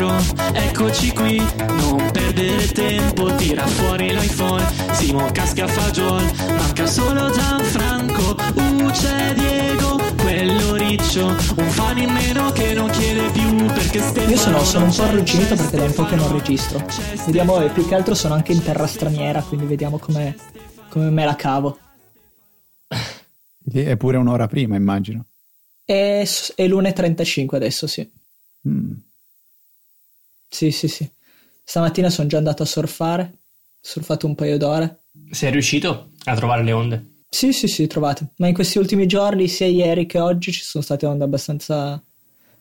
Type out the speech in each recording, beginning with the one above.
dentro, eccoci qui, non perdere tempo, tira fuori l'iPhone, Simo casca fagiol, manca solo Gianfranco, uh c'è Diego, quello riccio, un fan in meno che non chiede più perché Stefano Io sono, sono un po' arrugginito perché da un po' che non registro. Vediamo, e più che altro sono anche in terra straniera, quindi vediamo come, come me la cavo. È pure un'ora prima, immagino. È, è l'1.35 adesso, sì. Mm. Sì, sì, sì. Stamattina sono già andato a surfare, ho surfato un paio d'ore. Sei riuscito a trovare le onde? Sì, sì, sì, trovate. Ma in questi ultimi giorni, sia ieri che oggi, ci sono state onde abbastanza,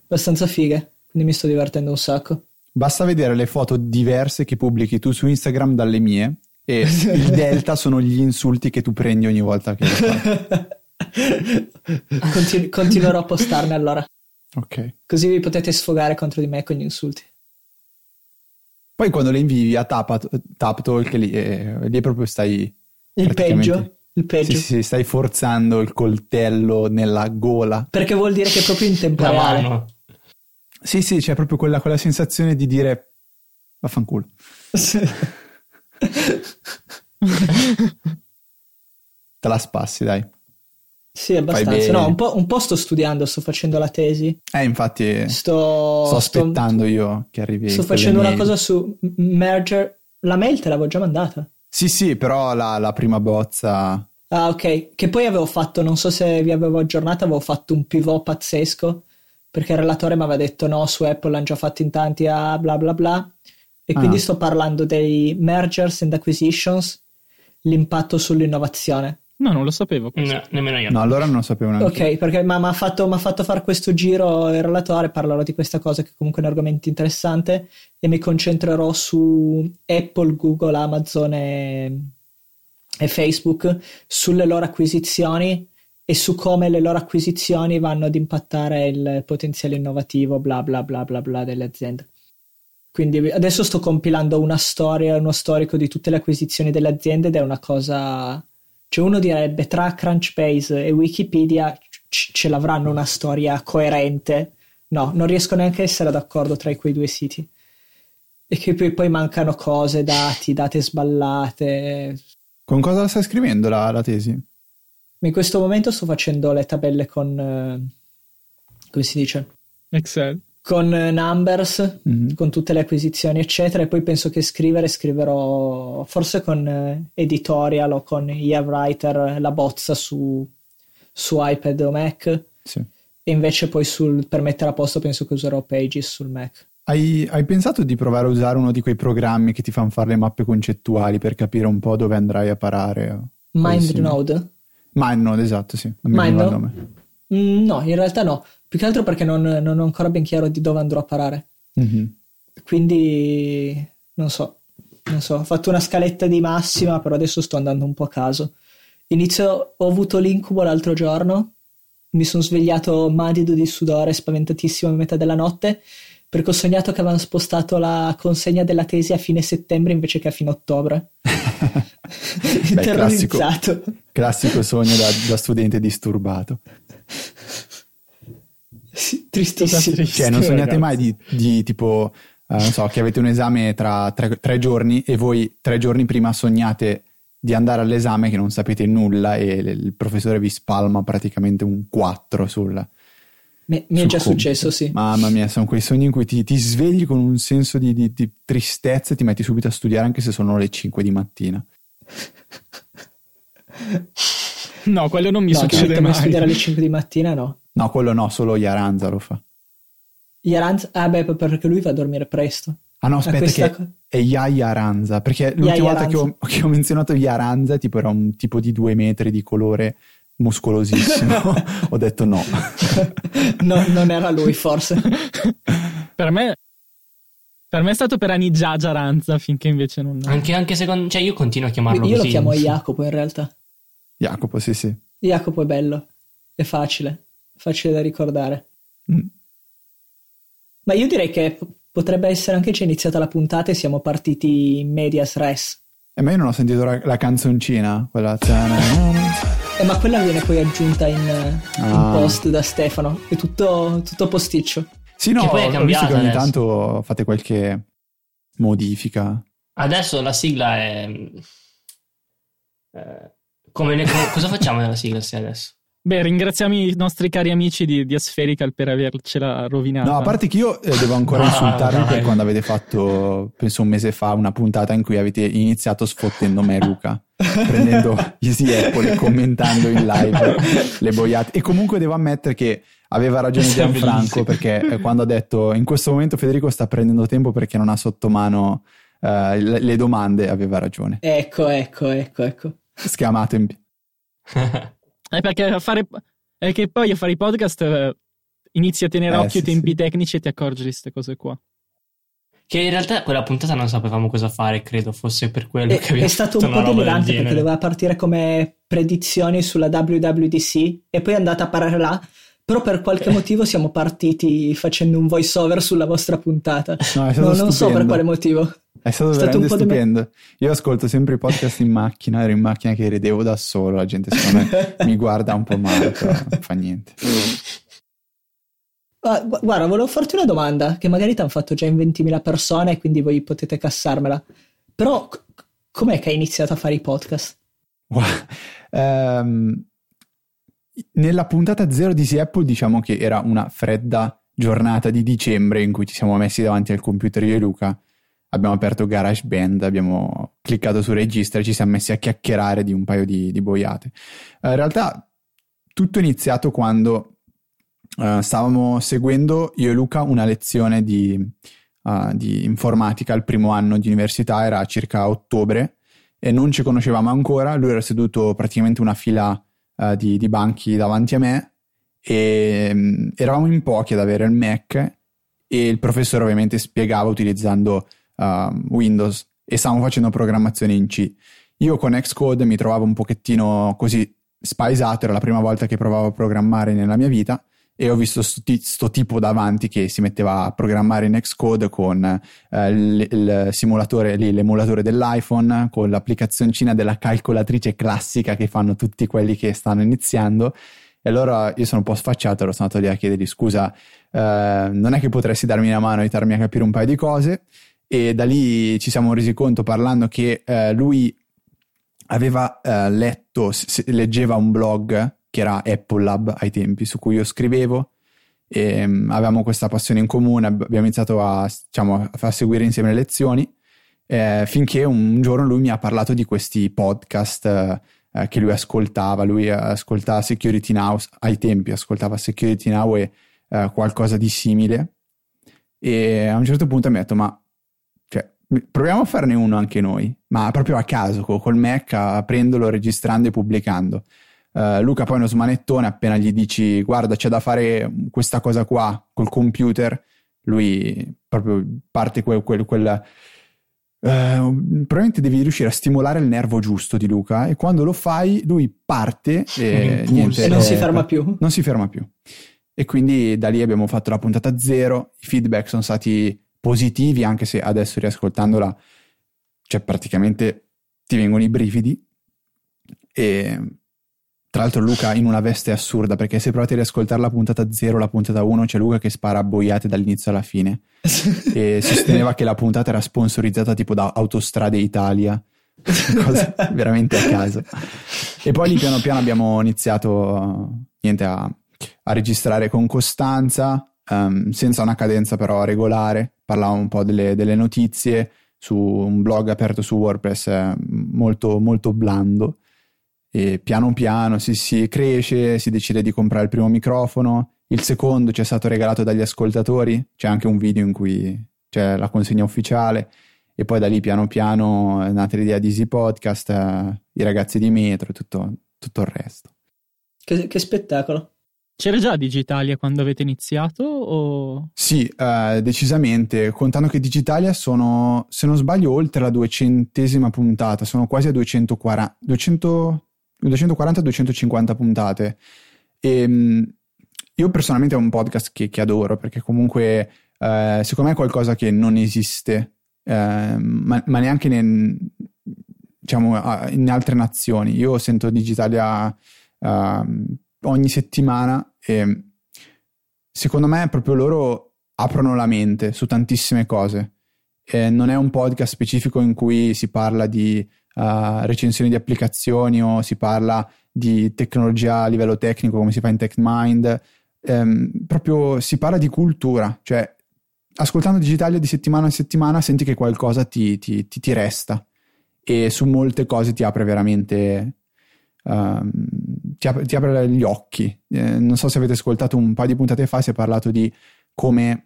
abbastanza fighe. Quindi mi sto divertendo un sacco. Basta vedere le foto diverse che pubblichi tu su Instagram dalle mie e il delta sono gli insulti che tu prendi ogni volta che. Continu- continuerò a postarne allora. Ok. Così vi potete sfogare contro di me con gli insulti. Poi quando le invii a Tap, tap Talk lì, eh, lì proprio stai... Il peggio. Il peggio. Sì, sì, stai forzando il coltello nella gola. Perché vuol dire che è proprio in tempo La reale. mano. Sì, sì, c'è proprio quella, quella sensazione di dire vaffanculo. Te la spassi, dai. Sì, abbastanza. No, un po', un po' sto studiando, sto facendo la tesi. Eh, infatti Sto, sto sto- aspettando io che arrivi. sto facendo una mail. cosa su merger. La mail te l'avevo già mandata. Sì, sì, però la, la prima bozza... Ah, ok. Che poi avevo fatto, non so se vi avevo aggiornato, avevo fatto un pivot pazzesco. Perché il relatore mi aveva detto no, su Apple l'hanno già fatto in tanti, ah, bla bla bla. E quindi Ah. sto parlando dei mergers and acquisitions, l'impatto sull'innovazione. No, non lo sapevo. No, nemmeno io. No, allora non lo sapevo neanche. Ok, perché mi ha fatto, fatto fare questo giro il relatore, parlerò di questa cosa che comunque è un argomento interessante e mi concentrerò su Apple, Google, Amazon e, e Facebook, sulle loro acquisizioni e su come le loro acquisizioni vanno ad impattare il potenziale innovativo, bla bla bla bla bla delle aziende. Quindi adesso sto compilando una storia, uno storico di tutte le acquisizioni delle aziende ed è una cosa... Cioè uno direbbe tra Crunchbase e Wikipedia c- ce l'avranno una storia coerente. No, non riesco neanche a essere d'accordo tra i quei due siti. E che poi, poi mancano cose, dati, date sballate. Con cosa stai scrivendo la, la tesi? In questo momento sto facendo le tabelle con... eh, come si dice? Excel. Con eh, numbers, Mhm. con tutte le acquisizioni, eccetera. E poi penso che scrivere scriverò forse con eh, editorial o con EaWriter la bozza su, su iPad o Mac. Sì. E invece poi sul, per mettere a posto penso che userò Pages sul Mac. Hai, hai pensato di provare a usare uno di quei programmi che ti fanno fare le mappe concettuali per capire un po' dove andrai a parare? MindNode? MindNode, esatto, sì. Non mi MindNode? nome. Mm, no, in realtà no. Più che altro perché non, non ho ancora ben chiaro di dove andrò a parare. Mhm. Quindi non so, non so, ho fatto una scaletta di massima, però adesso sto andando un po' a caso. Inizio, ho avuto l'incubo l'altro giorno, mi sono svegliato manido di sudore, spaventatissimo a metà della notte, perché ho sognato che avevano spostato la consegna della tesi a fine settembre invece che a fine ottobre. Beh, classico, Terrorizzato. classico sogno da, da studente disturbato. Sì, tristissimo. triste. Cioè, non sognate ragazzi. mai di, di tipo, eh, non so, che avete un esame tra tre, tre giorni e voi tre giorni prima sognate di andare all'esame che non sapete nulla e il professore vi spalma praticamente un 4 sul... Mi, mi è già compito. successo, sì. Mamma mia, sono quei sogni in cui ti, ti svegli con un senso di, di- di tristezza e ti metti subito a studiare anche se sono le 5 di mattina. No, quello non mi no, succede mai. studiare alle 5 di mattina, no. No, quello no, solo Iaranza lo fa. Yaranz, ah beh, perché lui va a dormire presto. Ah no, aspetta questa che è Yaya Aranza, perché l'ultima Yaya volta che ho, che ho menzionato Yaranza tipo era un tipo di due metri di colore muscolosissimo, ho detto no. no, non era lui, forse. Per me, per me è stato per anni Giagia Ranza, finché invece non... Anche, anche secondo... Cioè io continuo a chiamarlo Io lo così. chiamo Jacopo in realtà. Jacopo, sì sì. Jacopo è bello, è facile, facile da ricordare. Mm. Ma io direi che potrebbe essere anche già iniziata la puntata e siamo partiti in medias res. E ma io non ho sentito la, la canzoncina, quella... Eh, ma quella viene poi aggiunta in, in Ah. post da Stefano, è tutto, tutto posticcio. Sì, no, Che poi è ho visto che cambiata ogni adesso. tanto fate qualche modifica. Adesso la sigla è... eh, come ne- co- cosa facciamo nella sigla se adesso? Beh, ringraziamo i nostri cari amici di, di Aspherical per avercela rovinata. No, a parte che io eh, devo ancora No, insultarvi dai. per quando avete fatto, penso un mese fa, una puntata in cui avete iniziato sfottendo me e Luca, prendendo Easy Apple e commentando in live le boiate. E comunque devo ammettere che aveva ragione Gianfranco perché eh, quando ha detto in questo momento Federico sta prendendo tempo perché non ha sotto mano eh, le, le domande, aveva ragione. Ecco, ecco, ecco, ecco. Schiamato in. È perché a fare. È che poi a fare i podcast eh, inizi a tenere Eh, occhio sì, ai tempi sì. tecnici e ti accorgi di queste cose qua. Che in realtà quella puntata non sapevamo cosa fare, credo fosse per quello È, che abbiamo è stato un po' delirante perché doveva partire come predizioni sulla WWDC e poi è andata a parare là. Però per qualche motivo siamo partiti facendo un voice over sulla vostra puntata. No, è stato No, non so per quale motivo. È stato, È stato veramente un po' deme- stupendo. Io ascolto sempre i podcast in macchina, ero in macchina che ridevo da solo, la gente secondo me mi guarda un po' male, però non fa niente. Ah, gu- guarda, volevo farti una domanda che magari ti hanno fatto già in 20.000 persone quindi voi potete cassarmela. Però c- com'è che hai iniziato a fare i podcast? Gua- ehm, nella puntata zero di Apple diciamo che era una fredda giornata di dicembre in cui ci siamo messi davanti al computer io e Luca, abbiamo aperto GarageBand, abbiamo cliccato su registra e ci siamo messi a chiacchierare di un paio di, di boiate. Eh, in realtà tutto è iniziato quando eh, stavamo seguendo io e Luca una lezione di, eh, di informatica al primo anno di università, era circa ottobre e non ci conoscevamo ancora, lui era seduto praticamente una fila eh, di, di banchi davanti a me e mm, eravamo in pochi ad avere il Mac e il professore ovviamente spiegava utilizzando uh, Windows e stavamo facendo programmazione in C. Io con Xcode mi trovavo un pochettino così spaesato, era la prima volta che provavo a programmare nella mia vita e ho visto sto, ti- sto tipo davanti che si metteva a programmare in Xcode con eh, il, il simulatore lì, l'emulatore dell'iPhone, con l'applicazioncina della calcolatrice classica che fanno tutti quelli che stanno iniziando. E allora io sono un po' sfacciato, ero stato lì a chiedergli scusa, eh, non è che potresti darmi una mano, aiutarmi a capire un paio di cose. E da lì ci siamo resi conto parlando che eh, lui aveva eh, letto, leggeva un blog che era Apple Lab ai tempi, su cui io scrivevo e mm, avevamo questa passione in comune, ab- abbiamo iniziato a, diciamo, a seguire insieme le lezioni, eh, finché un giorno lui mi ha parlato di questi podcast eh, che lui ascoltava, lui ascoltava Security Now, ai tempi ascoltava Security Now e eh, qualcosa di simile, e a un certo punto mi ha detto, ma cioè, proviamo a farne uno anche noi, ma proprio a caso, co- col Mac, aprendolo, registrando e pubblicando. Eh, Luca poi è uno smanettone, appena gli dici guarda c'è da fare questa cosa qua col computer, lui proprio parte quel... quel, quel eh, probabilmente devi riuscire a stimolare il nervo giusto di Luca e quando lo fai lui parte e, niente, E non si eh, ferma più. non si ferma più. E quindi da lì abbiamo fatto la puntata zero, i feedback sono stati positivi, anche se adesso riascoltandola, cioè praticamente ti vengono i brividi. E tra l'altro Luca in una veste assurda, perché se provate a riascoltare la puntata zero, la puntata 1, c'è Luca che spara a boiate dall'inizio alla fine. E sosteneva che la puntata era sponsorizzata tipo da Autostrade Italia. Cosa veramente a caso. E poi lì piano piano abbiamo iniziato niente, a, a registrare con costanza, ehm, senza una cadenza però regolare. Parlavamo un po' delle, delle notizie su un blog aperto su WordPress eh, molto, molto blando. E piano piano si, si cresce, si decide di comprare il primo microfono. Il secondo ci è stato regalato dagli ascoltatori. C'è anche un video in cui c'è la consegna ufficiale. E poi da lì piano piano è nata l'idea di Easy Podcast, eh, i ragazzi di Metro e tutto, tutto il resto. Che, che spettacolo. C'era già Digitalia quando avete iniziato? O... Sì, eh, decisamente, contando che Digitalia sono, se non sbaglio, oltre la duecentesima puntata, sono quasi a 240, 200 240-250 puntate. E, mh, io personalmente è un podcast che, che adoro perché comunque eh, secondo me è qualcosa che non esiste, eh, ma, ma neanche nel- diciamo, in altre nazioni. Io sento Digitalia ehm, ogni settimana e secondo me proprio loro aprono la mente su tantissime cose. Eh, non è un podcast specifico in cui si parla di uh, recensioni di applicazioni o si parla di tecnologia a livello tecnico come si fa in TechMind, ehm, proprio si parla di cultura, cioè ascoltando Digitalia di settimana in settimana senti che qualcosa ti, ti, ti, ti resta e su molte cose ti apre veramente um, ti, apre, ti, apre, gli occhi. Eh, non so se avete ascoltato un paio di puntate fa, si è parlato di come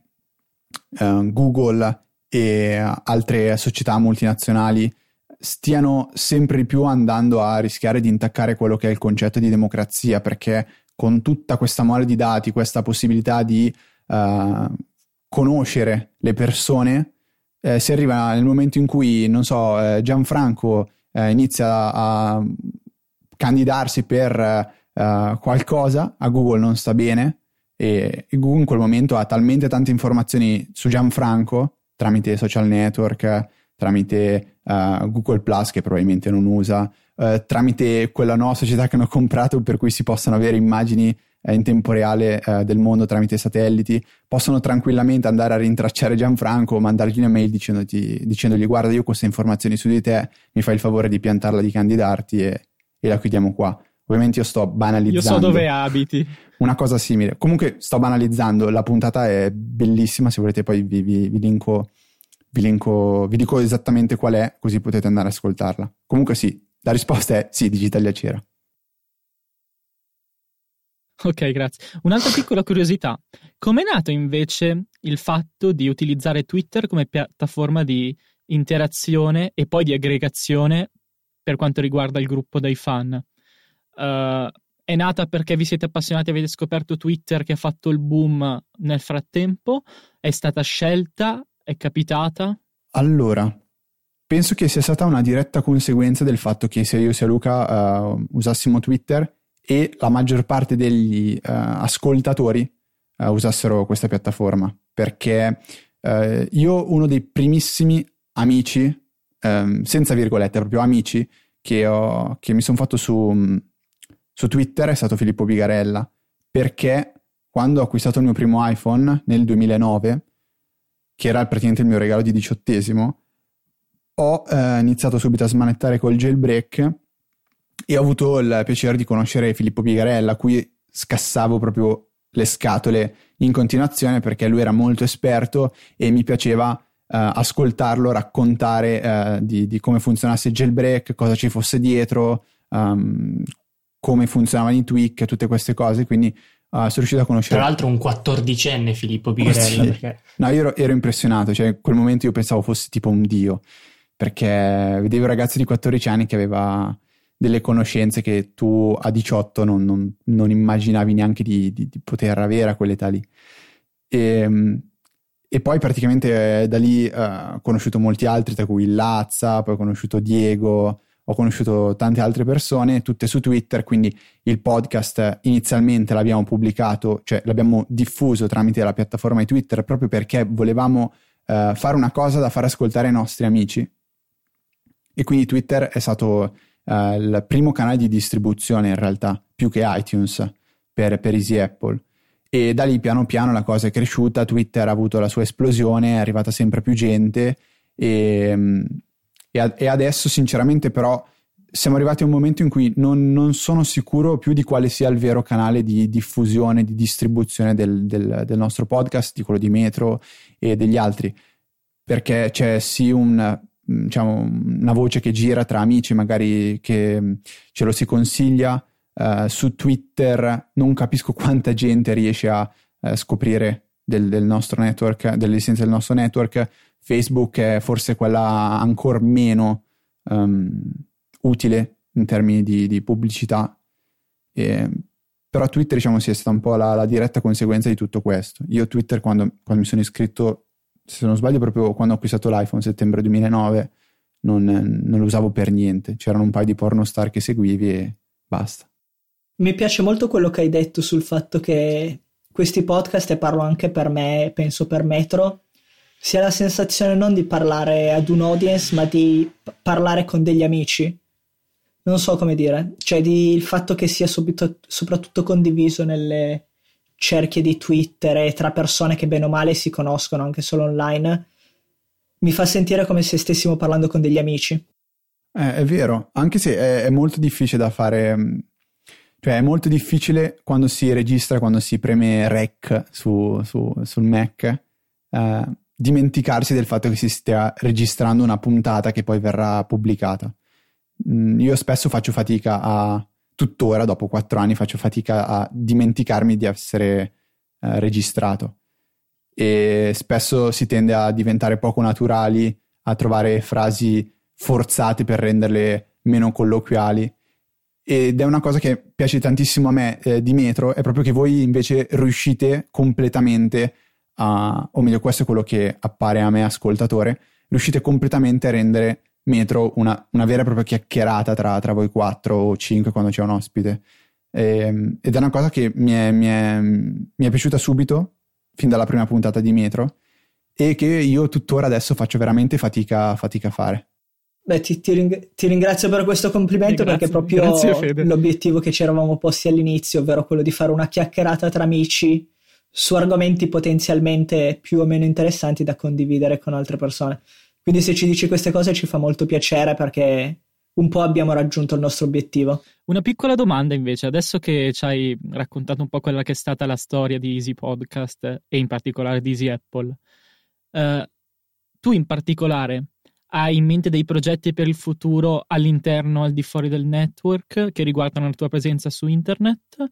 uh, Google e altre società multinazionali stiano sempre più andando a rischiare di intaccare quello che è il concetto di democrazia, perché con tutta questa mole di dati, questa possibilità di uh, conoscere le persone, eh, si arriva nel momento in cui, non so, eh, Gianfranco eh, inizia a candidarsi per uh, qualcosa, a Google non sta bene e, Google in quel momento ha talmente tante informazioni su Gianfranco tramite social network, tramite uh, Google Plus che probabilmente non usa, uh, tramite quella nuova società che hanno comprato per cui si possono avere immagini in tempo reale eh, del mondo tramite satelliti, possono tranquillamente andare a rintracciare Gianfranco o mandargli una mail dicendogli guarda io ho queste informazioni su di te, mi fai il favore di piantarla, di candidarti e, e la chiudiamo qua. Ovviamente io sto banalizzando. Io so dove abiti. Una cosa simile. Comunque sto banalizzando, la puntata è bellissima, se volete poi vi, vi, vi linko, vi, linko, vi dico esattamente qual è, così potete andare ad ascoltarla. Comunque sì, la risposta è sì, Digitalia c'era. Ok, grazie. Un'altra piccola curiosità. Com'è nato invece il fatto di utilizzare Twitter come piattaforma di interazione e poi di aggregazione per quanto riguarda il gruppo dei fan? Uh, è nata perché vi siete appassionati e avete scoperto Twitter che ha fatto il boom nel frattempo? È stata scelta? È capitata? Allora, penso che sia stata una diretta conseguenza del fatto che sia io sia Luca uh, usassimo Twitter e la maggior parte degli uh, ascoltatori uh, usassero questa piattaforma perché io uno dei primissimi amici um, senza virgolette proprio amici che, ho, che mi sono fatto su, su Twitter è stato Filippo Bigarella perché quando ho acquistato il mio primo iPhone nel 2009 che era praticamente il mio regalo di diciottesimo ho iniziato subito a smanettare col jailbreak e ho avuto il piacere di conoscere Filippo Pigarella, a cui scassavo proprio le scatole in continuazione perché lui era molto esperto e mi piaceva uh, ascoltarlo raccontare uh, di, di, come funzionasse il jailbreak, cosa ci fosse dietro, um, come i tweak, tutte queste cose. Quindi sono riuscito a conoscere. Tra l'altro, un quattordicenne Filippo Pigarella. Sì. Perché... No, io ero, ero, impressionato, cioè in quel momento io pensavo fosse tipo un dio perché vedevo un ragazzo di 14 anni che aveva delle conoscenze che tu a 18 non, non, non immaginavi neanche di, di, di, poter avere a quell'età lì. E, ehm, e poi praticamente eh, da lì uh, ho conosciuto molti altri, tra cui Lazza, poi ho conosciuto Diego, ho conosciuto tante altre persone, tutte su Twitter, quindi il podcast inizialmente l'abbiamo pubblicato, cioè l'abbiamo diffuso tramite la piattaforma di Twitter proprio perché volevamo uh, fare una cosa da far ascoltare ai nostri amici. E quindi Twitter è stato uh, il primo canale di distribuzione in realtà, più che iTunes per, per Easy Apple. E da lì piano piano la cosa è cresciuta, Twitter ha avuto la sua esplosione, è arrivata sempre più gente e, e, e adesso sinceramente però siamo arrivati a un momento in cui non, non, sono sicuro più di quale sia il vero canale di diffusione, di distribuzione del, del, del, nostro podcast, di quello di Metro e degli altri, perché c'è sì un Mm, diciamo, una voce che gira tra amici, magari che mm, ce lo si consiglia. Uh, su Twitter non capisco quanta gente riesce a uh, scoprire del, del, nostro network, dell'esistenza del nostro network. Facebook è forse quella ancora meno um, utile in termini di, di pubblicità. E, però Twitter diciamo sia stata un po' la, la, diretta conseguenza di tutto questo. Io Twitter quando, quando mi sono iscritto se non sbaglio, proprio quando ho acquistato l'iPhone settembre 2009, non, non lo usavo per niente. C'erano un paio di pornostar che seguivi e basta. Mi piace molto quello che hai detto sul fatto che questi podcast, e parlo anche per me, penso per Metro, sia la sensazione non di parlare ad un audience, ma di parlare con degli amici. Non so come dire, cioè di, il fatto che sia subito, soprattutto condiviso nelle cerchie di Twitter e tra persone che bene o male si conoscono anche solo online, mi fa sentire come se stessimo parlando con degli amici. Eh, è vero, anche se è, è, molto difficile da fare, mm, cioè è molto difficile quando si registra, quando si preme rec su, su, sul Mac, eh, dimenticarsi del fatto che si stia registrando una puntata che poi verrà pubblicata. Mm, io spesso faccio fatica a tuttora, dopo quattro anni, faccio fatica a dimenticarmi di essere eh, registrato. E spesso si tende a diventare poco naturali, a trovare frasi forzate per renderle meno colloquiali. Ed è una cosa che piace tantissimo a me eh, di Metro, è proprio che voi invece riuscite completamente a, o meglio, questo è quello che appare a me ascoltatore, riuscite completamente a rendere metro una, una vera e propria chiacchierata tra, tra, voi quattro o cinque quando c'è un ospite. E, ehm, ed è una cosa che mi è, mi, è, mi è piaciuta subito, fin dalla prima puntata di Metro, e che io tuttora adesso faccio veramente fatica, fatica a fare. Beh, ti, ti, ring- ti, ringrazio per questo complimento grazie, perché è proprio grazie, l'obiettivo che ci eravamo posti all'inizio, ovvero quello di fare una chiacchierata tra amici su argomenti potenzialmente più o meno interessanti da condividere con altre persone. Quindi se ci dici queste cose ci fa molto piacere perché un po' abbiamo raggiunto il nostro obiettivo. Una piccola domanda invece, adesso che ci hai raccontato un po' quella che è stata la storia di Easy Podcast e in particolare di Easy Apple, eh, tu in particolare hai in mente dei progetti per il futuro all'interno, al di fuori del network che riguardano la tua presenza su internet?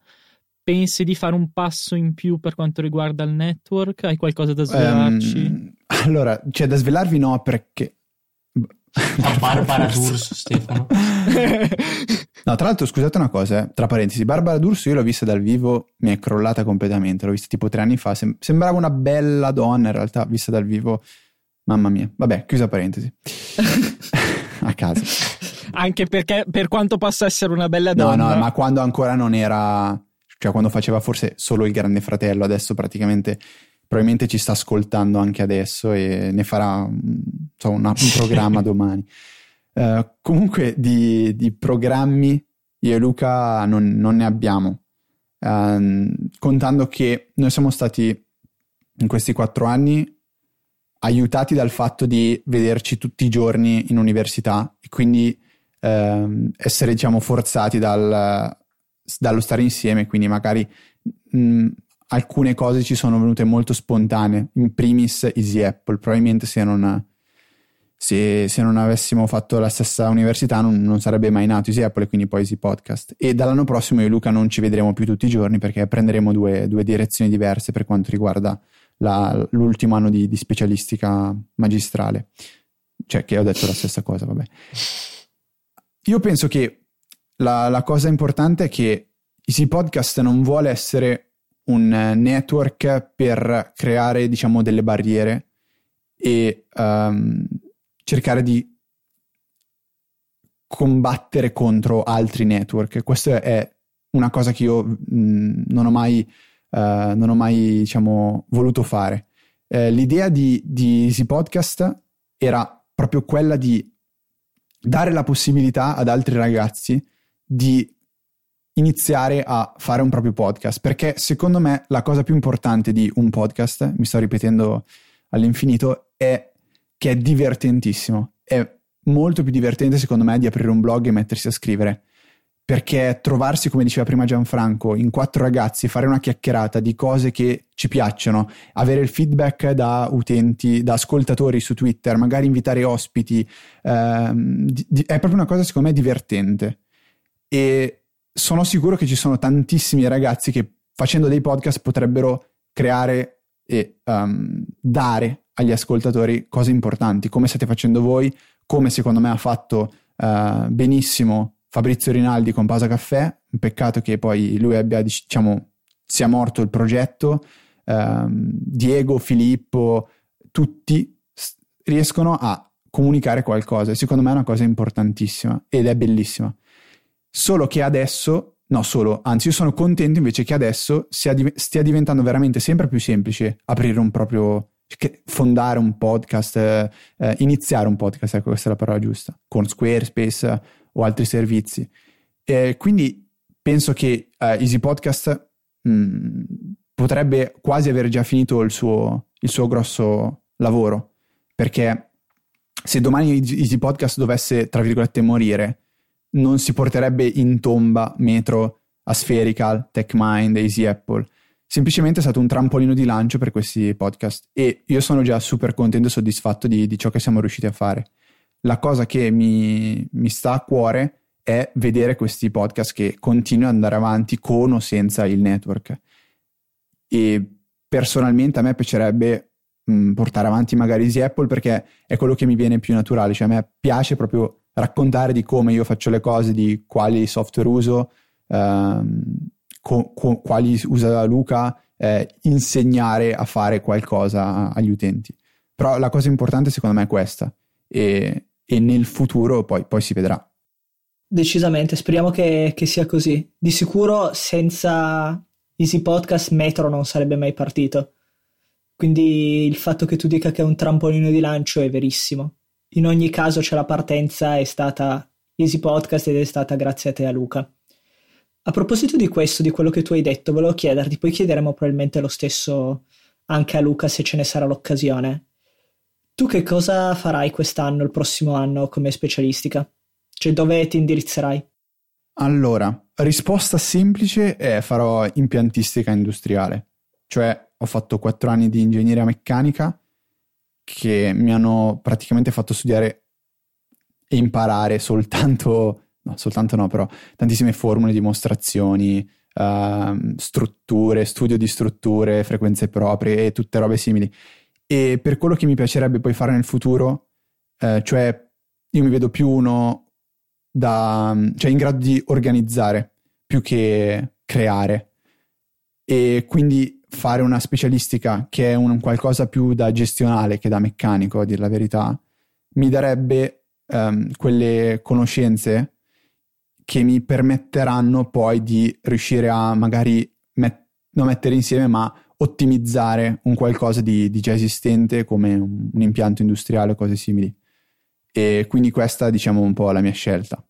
Pensi di fare un passo in più per quanto riguarda il network? Hai qualcosa da svelarci? Um, allora, c'è da svelarvi no perché... Barbara D'Urso, Stefano. no, tra l'altro, scusate una cosa, eh, tra parentesi, Barbara D'Urso io l'ho vista dal vivo, mi è crollata completamente, l'ho vista tipo tre anni fa, sem- sembrava una bella donna, in realtà, vista dal vivo, mamma mia. Vabbè, chiusa parentesi. A casa. Anche perché, per quanto possa essere una bella donna... No, no, ma quando ancora non era cioè quando faceva forse solo il Grande Fratello, adesso praticamente probabilmente ci sta ascoltando anche adesso e ne farà so, una, un programma domani. Uh, comunque di, di, programmi io e Luca non, non ne abbiamo, uh, contando che noi siamo stati in questi quattro anni aiutati dal fatto di vederci tutti i giorni in università e quindi uh, essere diciamo forzati dal, dallo stare insieme, quindi magari mh, alcune cose ci sono venute molto spontanee, in primis Easy Apple, probabilmente se non, se, se non avessimo fatto la stessa università non, non, sarebbe mai nato Easy Apple e quindi poi Easy Podcast. E dall'anno prossimo io e Luca non ci vedremo più tutti i giorni perché prenderemo due, due direzioni diverse per quanto riguarda la, l'ultimo anno di, di specialistica magistrale. Cioè che ho detto la stessa cosa, vabbè. Io penso che la, la cosa importante è che Easy Podcast non vuole essere un network per creare, diciamo, delle barriere e um, cercare di combattere contro altri network. Questa è una cosa che io mh, non ho mai, uh, non ho mai diciamo, voluto fare. Eh, l'idea di, di Easy Podcast era proprio quella di dare la possibilità ad altri ragazzi di iniziare a fare un proprio podcast, perché secondo me la cosa più importante di un podcast, mi sto ripetendo all'infinito, è che è divertentissimo. È molto più divertente secondo me di aprire un blog e mettersi a scrivere. Perché trovarsi, come diceva prima Gianfranco, in quattro ragazzi, fare una chiacchierata di cose che ci piacciono, avere il feedback da utenti, da ascoltatori su Twitter, magari invitare ospiti, ehm, di, è proprio una cosa secondo me divertente e sono sicuro che ci sono tantissimi ragazzi che facendo dei podcast potrebbero creare e um, dare agli ascoltatori cose importanti, come state facendo voi, come secondo me ha fatto uh, benissimo Fabrizio Rinaldi con Pausa Caffè, un peccato che poi lui abbia, diciamo, sia morto il progetto, uh, Diego, Filippo, tutti riescono a comunicare qualcosa secondo me è una cosa importantissima ed è bellissima. Solo che adesso, no solo, anzi io sono contento invece che adesso stia, stia diventando veramente sempre più semplice aprire un proprio, fondare un podcast, eh, eh, iniziare un podcast, ecco questa è la parola giusta, con Squarespace eh, o altri servizi. Eh, quindi penso che Easy Podcast mh, mm, potrebbe quasi aver già finito il suo, il suo grosso lavoro, perché se domani Easy Podcast dovesse, tra virgolette, morire, non si porterebbe in tomba Metro, Aspherical, TechMind, Easy Apple. Semplicemente è stato un trampolino di lancio per questi podcast e io sono già super contento e soddisfatto di, di ciò che siamo riusciti a fare. La cosa che mi, mi sta a cuore è vedere questi podcast che continuano ad andare avanti con o senza il network. E personalmente a me piacerebbe portare avanti magari Easy Apple perché è quello che mi viene più naturale, cioè a me piace proprio raccontare di come io faccio le cose, di quali software uso, ehm, co- co- quali usa Luca, eh, insegnare a fare qualcosa agli utenti. Però la cosa importante secondo me è questa e, e nel futuro poi, poi, si vedrà. Decisamente, speriamo che, che sia così. Di sicuro senza Easy Podcast Metro non sarebbe mai partito. Quindi il fatto che tu dica che è un trampolino di lancio è verissimo. In ogni caso c'è la partenza, è stata Easy Podcast ed è stata grazie a te a Luca. A proposito di questo, di quello che tu hai detto, volevo chiederti, poi chiederemo probabilmente lo stesso anche a Luca se ce ne sarà l'occasione. Tu che cosa farai quest'anno, il prossimo anno come specialistica? Cioè dove ti indirizzerai? Allora, risposta semplice è farò impiantistica industriale, cioè ho fatto quattro anni di ingegneria meccanica che mi hanno praticamente fatto studiare e imparare soltanto, no, soltanto no, però tantissime formule, dimostrazioni, uh, strutture, studio di strutture, frequenze proprie e tutte robe simili. E per quello che mi piacerebbe poi fare nel futuro, eh, cioè io mi vedo più uno da, cioè in grado di organizzare più che creare. E quindi fare una specialistica che è un qualcosa più da gestionale che da meccanico, a dire la verità, mi darebbe um, quelle conoscenze che mi permetteranno poi di riuscire a magari met- non mettere insieme, ma ottimizzare un qualcosa di, di già esistente come un, un impianto industriale o cose simili. E quindi questa diciamo un po' la mia scelta.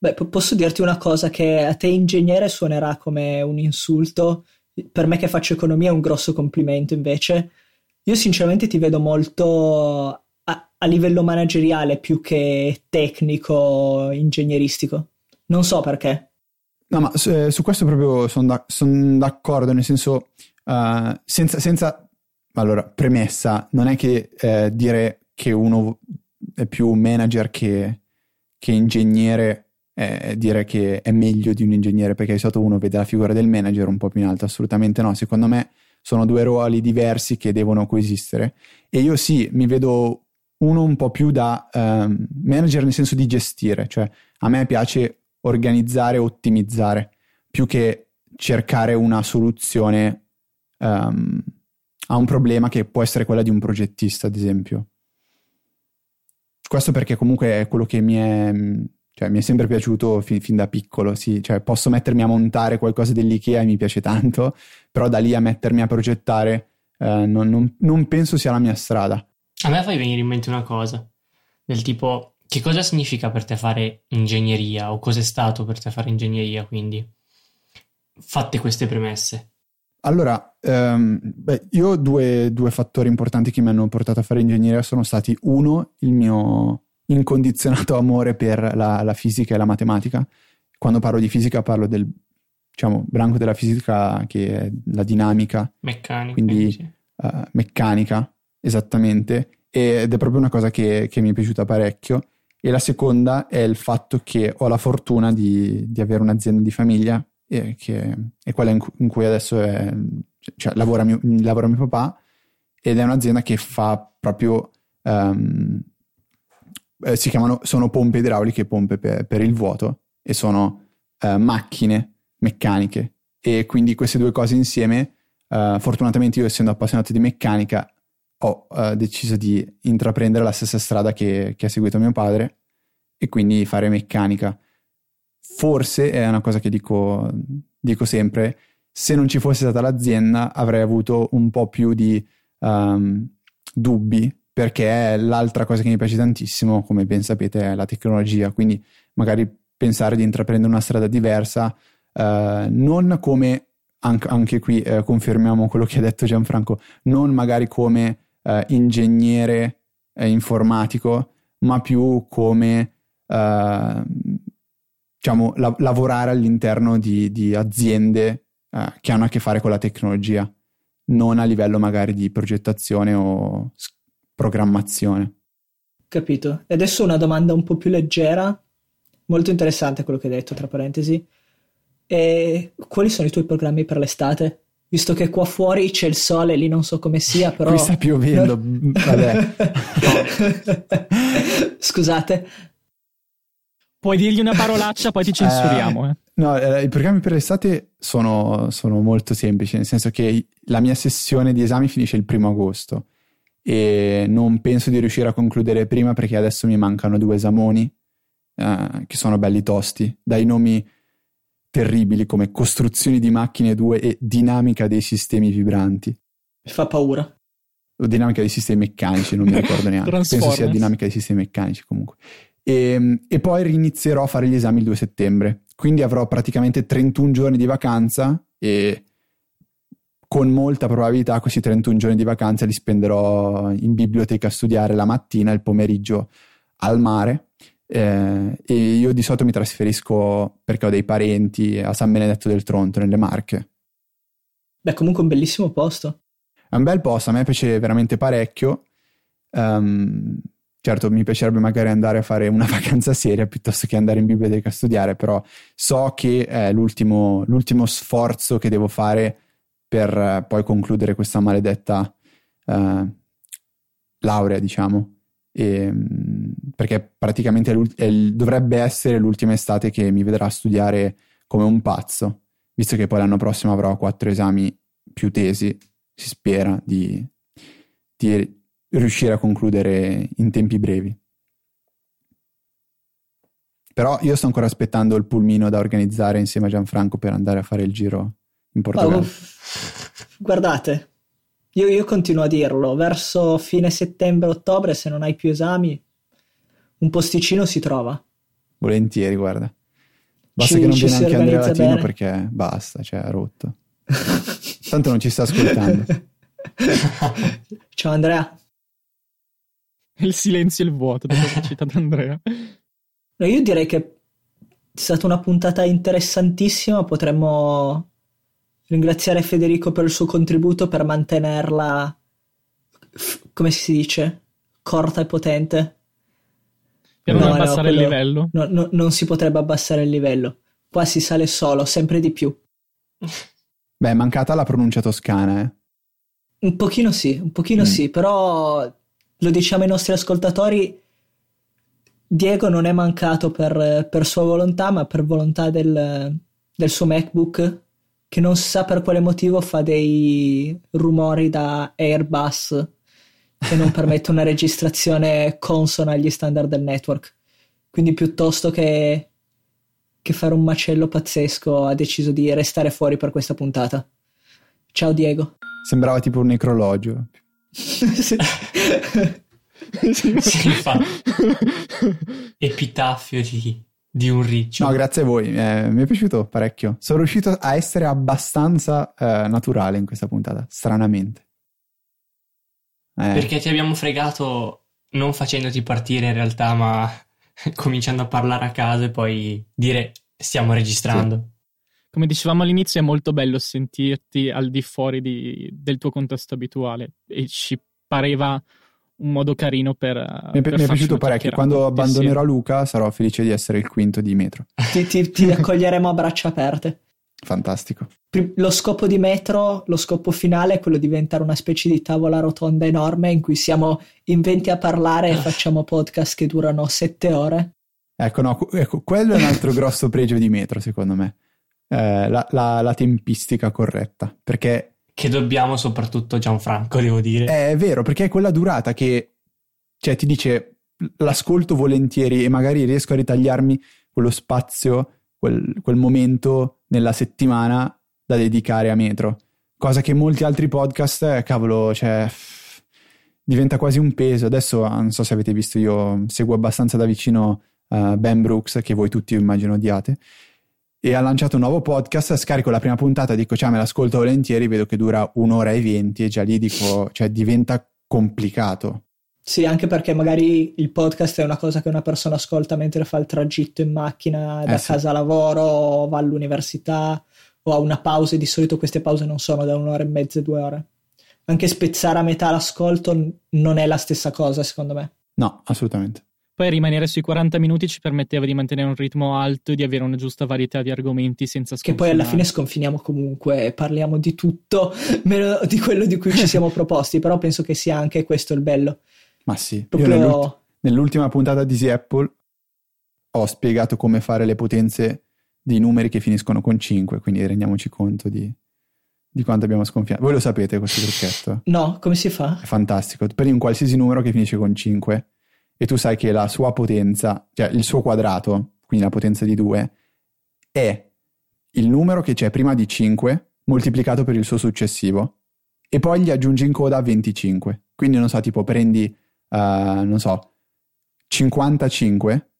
Beh, posso dirti una cosa che a te ingegnere suonerà come un insulto, per me che faccio economia è un grosso complimento invece. Io sinceramente ti vedo molto a, a livello manageriale più che tecnico, ingegneristico. Non so perché. No, ma su, eh, su questo proprio sono da, son d'accordo, nel senso, uh, senza, senza, allora, premessa, non è che eh, dire che uno è più manager che, che ingegnere eh, dire che è meglio di un ingegnere perché di solito uno vede la figura del manager un po' più in alto, assolutamente no, secondo me sono due ruoli diversi che devono coesistere. E io sì, mi vedo uno un po' più da um, manager nel senso di gestire, cioè a me piace organizzare, ottimizzare, più che cercare una soluzione um, a un problema che può essere quella di un progettista, ad esempio. Questo perché comunque è quello che mi è, cioè, mi è sempre piaciuto fin, fin da piccolo, sì. Cioè, posso mettermi a montare qualcosa dell'IKEA e mi piace tanto, però da lì a mettermi a progettare eh, non, non, non penso sia la mia strada. A me fai venire in mente una cosa, del tipo, che cosa significa per te fare ingegneria o cos'è stato per te fare ingegneria, quindi, fatte queste premesse? Allora, um, beh, io due, due fattori importanti che mi hanno portato a fare ingegneria sono stati, uno, il mio incondizionato amore per la, la, fisica e la matematica. Quando parlo di fisica parlo del diciamo, branco della fisica che è la dinamica. Meccanica. Quindi uh, meccanica, esattamente. Ed è proprio una cosa che, che, mi è piaciuta parecchio. E la seconda è il fatto che ho la fortuna di, di avere un'azienda di famiglia, e che è quella in, in cui adesso è, cioè, lavora, mio, lavora mio papà, ed è un'azienda che fa proprio um, eh, si chiamano, sono pompe idrauliche pompe per, per, il vuoto e sono eh, macchine meccaniche e quindi queste due cose insieme, eh, fortunatamente io essendo appassionato di meccanica ho eh, deciso di intraprendere la stessa strada che, che ha seguito mio padre e quindi fare meccanica. Forse è una cosa che dico, dico sempre, se non ci fosse stata l'azienda avrei avuto un po' più di um, dubbi perché l'altra cosa che mi piace tantissimo, come ben sapete, è la tecnologia, quindi magari pensare di intraprendere una strada diversa, eh, non come anche, qui eh, confermiamo quello che ha detto Gianfranco, non magari come eh, ingegnere eh, informatico, ma più come eh, diciamo, la- lavorare all'interno di, di aziende eh, che hanno a che fare con la tecnologia, non a livello magari di progettazione o programmazione. Capito. E adesso una domanda un po' più leggera, molto interessante quello che hai detto, tra parentesi. E quali sono i tuoi programmi per l'estate? Visto che qua fuori c'è il sole, lì non so come sia, però... Qui sta piovendo, vabbè. Scusate. Puoi dirgli una parolaccia, poi ti censuriamo. Eh. No, eh, i programmi per l'estate sono, sono molto semplici, nel senso che la mia sessione di esami finisce il primo agosto e non penso di riuscire a concludere prima perché adesso mi mancano due esamoni eh, che sono belli tosti, dai nomi terribili come costruzioni di macchine 2 e dinamica dei sistemi vibranti. Fa paura. O dinamica dei sistemi meccanici, non mi ricordo neanche. Penso sia dinamica dei sistemi meccanici comunque. E, e poi rinizierò a fare gli esami il 2 settembre. Quindi avrò praticamente 31 giorni di vacanza e con molta probabilità questi 31 giorni di vacanza li spenderò in biblioteca a studiare la mattina e il pomeriggio al mare. Eh, e io di solito mi trasferisco perché ho dei parenti a San Benedetto del Tronto, nelle Marche. Beh, comunque un bellissimo posto. È un bel posto, a me piace veramente parecchio. Ehm, certo, mi piacerebbe magari andare a fare una vacanza seria piuttosto che andare in biblioteca a studiare, però so che è l'ultimo, l'ultimo sforzo che devo fare per eh, poi concludere questa maledetta eh, laurea, diciamo. E, mm, perché praticamente è dovrebbe essere l'ultima estate che mi vedrà studiare come un pazzo, visto che poi l'anno prossimo avrò quattro esami più tesi si spera di, di riuscire a concludere in tempi brevi. Però io sto ancora aspettando il pulmino da organizzare insieme a Gianfranco per andare a fare il giro in Portogallo. Oh, guardate, io, io continuo a dirlo, verso fine settembre-ottobre, se non hai più esami, un posticino si trova. Volentieri, guarda. Basta Ci- che non viene anche Andrea Latino bene. perché basta, cioè ha rotto. Tanto non ci sta ascoltando. Ciao Andrea. Il silenzio e il vuoto dopo che ha citato Andrea. No, io direi che è stata una puntata interessantissima, potremmo ringraziare Federico per il suo contributo per mantenerla, f- come si dice, corta e potente. Per non No, no, abbassare il quello- livello. No, no, non si potrebbe abbassare il livello. Qua si sale solo, sempre di più. Beh, è mancata la pronuncia toscana, eh. Un pochino sì, un pochino Mm. sì, però lo diciamo ai nostri ascoltatori, Diego non è mancato per, per sua volontà, ma per volontà del, del suo MacBook, che non si sa per quale motivo fa dei rumori da Airbus che non permette una registrazione consona agli standard del network. Quindi piuttosto che, che fare un macello pazzesco ha deciso di restare fuori per questa puntata. Ciao Diego. Sembrava tipo un necrologio. Sì. Sì, infatti. Epitaffio di, di un riccio. No, grazie a voi, eh, mi è piaciuto parecchio. Sono riuscito a essere abbastanza eh, naturale in questa puntata, stranamente. Eh, Perché ti abbiamo fregato non facendoti partire in realtà, ma cominciando a parlare a caso e poi dire stiamo registrando. Come dicevamo all'inizio, è molto bello sentirti al di fuori di- del tuo contesto abituale e ci pareva un modo carino per. mi è, mi è piaciuto parecchio. Quando abbandonerò Luca sarò felice di essere il quinto di metro. ti, ti- ti accoglieremo a braccia aperte. Fantastico. Lo scopo di Metro, lo scopo finale è quello di diventare una specie di tavola rotonda enorme in cui siamo in 20 a parlare e facciamo podcast che durano 7 ore. Ecco, no, ecco, quello è un altro grosso pregio di metro, secondo me. Eh, la, la- la tempistica corretta. Perché Che dobbiamo soprattutto a Gianfranco, devo dire. è vero, perché è quella durata che cioè, ti dice l'ascolto volentieri e magari riesco a ritagliarmi quello spazio, quel, quel momento nella settimana da dedicare a metro. Cosa che molti altri podcast, eh, cavolo, cioè, diventa quasi un peso. Adesso non so se avete visto, io seguo abbastanza da vicino eh, Ben Brooks, che voi tutti immagino odiate. E ha lanciato un nuovo podcast, scarico la prima puntata, dico ciao me l'ascolto volentieri, vedo che dura un'ora e venti e già lì dico, cioè diventa complicato. Sì, anche perché magari il podcast è una cosa che una persona ascolta mentre fa il tragitto in macchina da Eh sì. casa a lavoro, o va all'università o ha una pausa e di solito queste pause non sono da un'ora e mezza, due ore. Anche spezzare a metà l'ascolto non è la stessa cosa, secondo me. No, assolutamente. Poi rimanere sui 40 minuti ci permetteva di mantenere un ritmo alto e di avere una giusta varietà di argomenti senza Che poi alla fine sconfinare. sconfiniamo comunque e parliamo di tutto, meno di quello di cui ci siamo proposti, però penso che sia anche questo il bello. Ma sì, io nell'ult- Proprio nell'ultima puntata di Easy Apple ho spiegato come fare le potenze dei numeri che finiscono con 5, quindi rendiamoci conto di, di quanto abbiamo sconfinato. Voi lo sapete questo trucchetto? No, come si fa? È fantastico. Prendi un qualsiasi numero che finisce con 5 e tu sai che la sua potenza, cioè il suo quadrato, quindi la potenza di 2, è il numero che c'è prima di 5 moltiplicato per il suo successivo e poi gli aggiungi in coda 25. Quindi non so, tipo prendi, eh, non so, 55,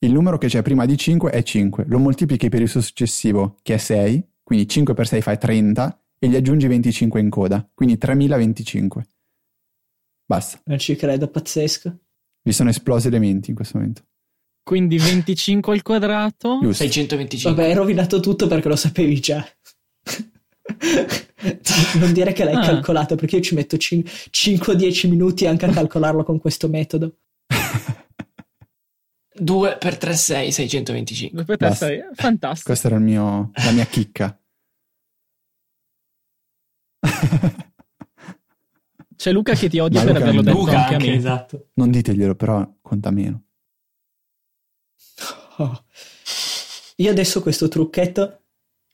il numero che c'è prima di 5 è 5, lo moltiplichi per il suo successivo che è 6, quindi 5 per 6 fai 30 e gli aggiungi 25 in coda, quindi 3025. Basta, Non ci credo, pazzesco. Vi sono esplosi le menti in questo momento. Quindi 25 al quadrato. Giusto. 625. Vabbè, hai rovinato tutto perché lo sapevi già. non dire che l'hai Ah. calcolato perché io ci metto 5-10 minuti anche a calcolarlo con questo metodo. 2 per 3, 6, 625. Due per te Basta. sei- Fantastico. Questa era il mio, la mia chicca. C'è Luca che ti odia per Luca averlo non- detto Luca anche a anche, me. esatto. non diteglielo, però conta meno. Oh. Io adesso questo trucchetto,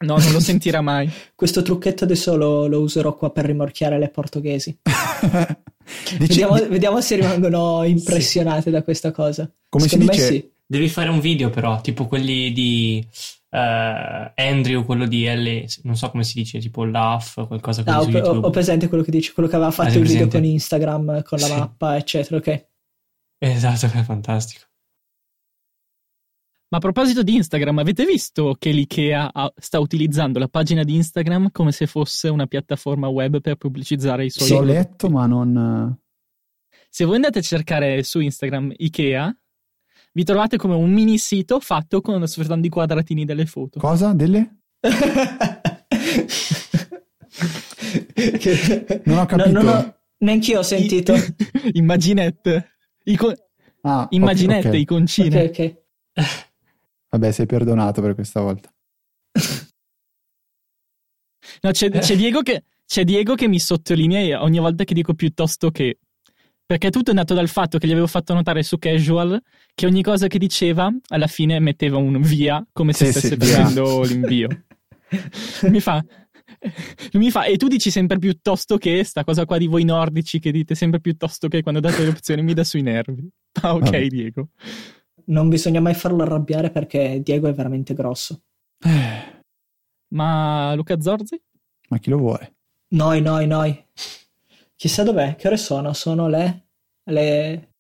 No, non lo sentirà mai. questo trucchetto adesso lo, lo userò qua per rimorchiare le portoghesi. Dici- Vediamo, di- vediamo se rimangono impressionate da questa cosa. Come si Secondo me dice- sì. Devi fare un video però, tipo quelli di eh, Andrew, quello di L, non so come si dice, tipo Laugh, qualcosa così Ah, su ho, YouTube. ho presente quello che dici, quello che aveva fatto Hai il video con Instagram, con la Sì. mappa, eccetera. Ok. Esatto, è fantastico. Ma a proposito di Instagram, avete visto che l'IKEA ha- sta utilizzando la pagina di Instagram come se fosse una piattaforma web per pubblicizzare i suoi Sì, ho letto, ma non... Se voi andate a cercare su Instagram IKEA, vi trovate come un mini sito fatto con sfruttando i quadratini delle foto. Cosa? Delle? Non ho capito. No, non ho- neanch'io ho sentito. I- Immaginette. Ico- Ah, ok, immaginette, ok. iconcine. Ok, ok. Vabbè, sei perdonato per questa volta. No, c'è, c'è Diego che, c'è Diego che mi sottolinea ogni volta che dico piuttosto che. Perché tutto è nato dal fatto che gli avevo fatto notare su Casual che ogni cosa che diceva alla fine metteva un via come se Sì, stesse sì, via. facendo l'invio. mi fa. Mi fa, e tu dici sempre piuttosto che sta cosa qua di voi nordici che dite sempre piuttosto che quando date le opzioni mi dà sui nervi. Ah, ok, Vabbè. Diego. Non bisogna mai farlo arrabbiare perché Diego è veramente grosso. Eh, Ma Luca Zorzi? ma chi lo vuole? Noi, noi, noi. Chissà dov'è, che ore sono? Sono le... le...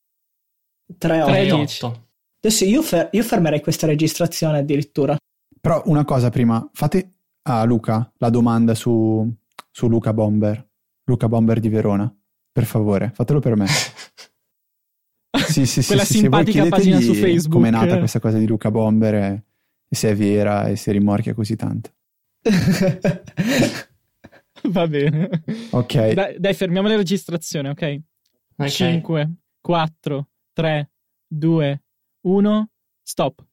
3 Tre ore. e 3 dieci. 8. Adesso io, fer- io fermerei questa registrazione addirittura. Però una cosa prima, fate a Luca la domanda su, su Luca Bomber, Luca Bomber di Verona, per favore, fatelo per me. Sì, sì, sì, Quella sì, sì, simpatica pagina chiedetegli su Facebook. Com'è nata questa cosa di Luca Bomber e, e se è vera e se rimorchia così tanto. Va bene. Ok, Dai, dai, fermiamo la registrazione, ok? Ok. 5, 4, 3, 2, 1, stop.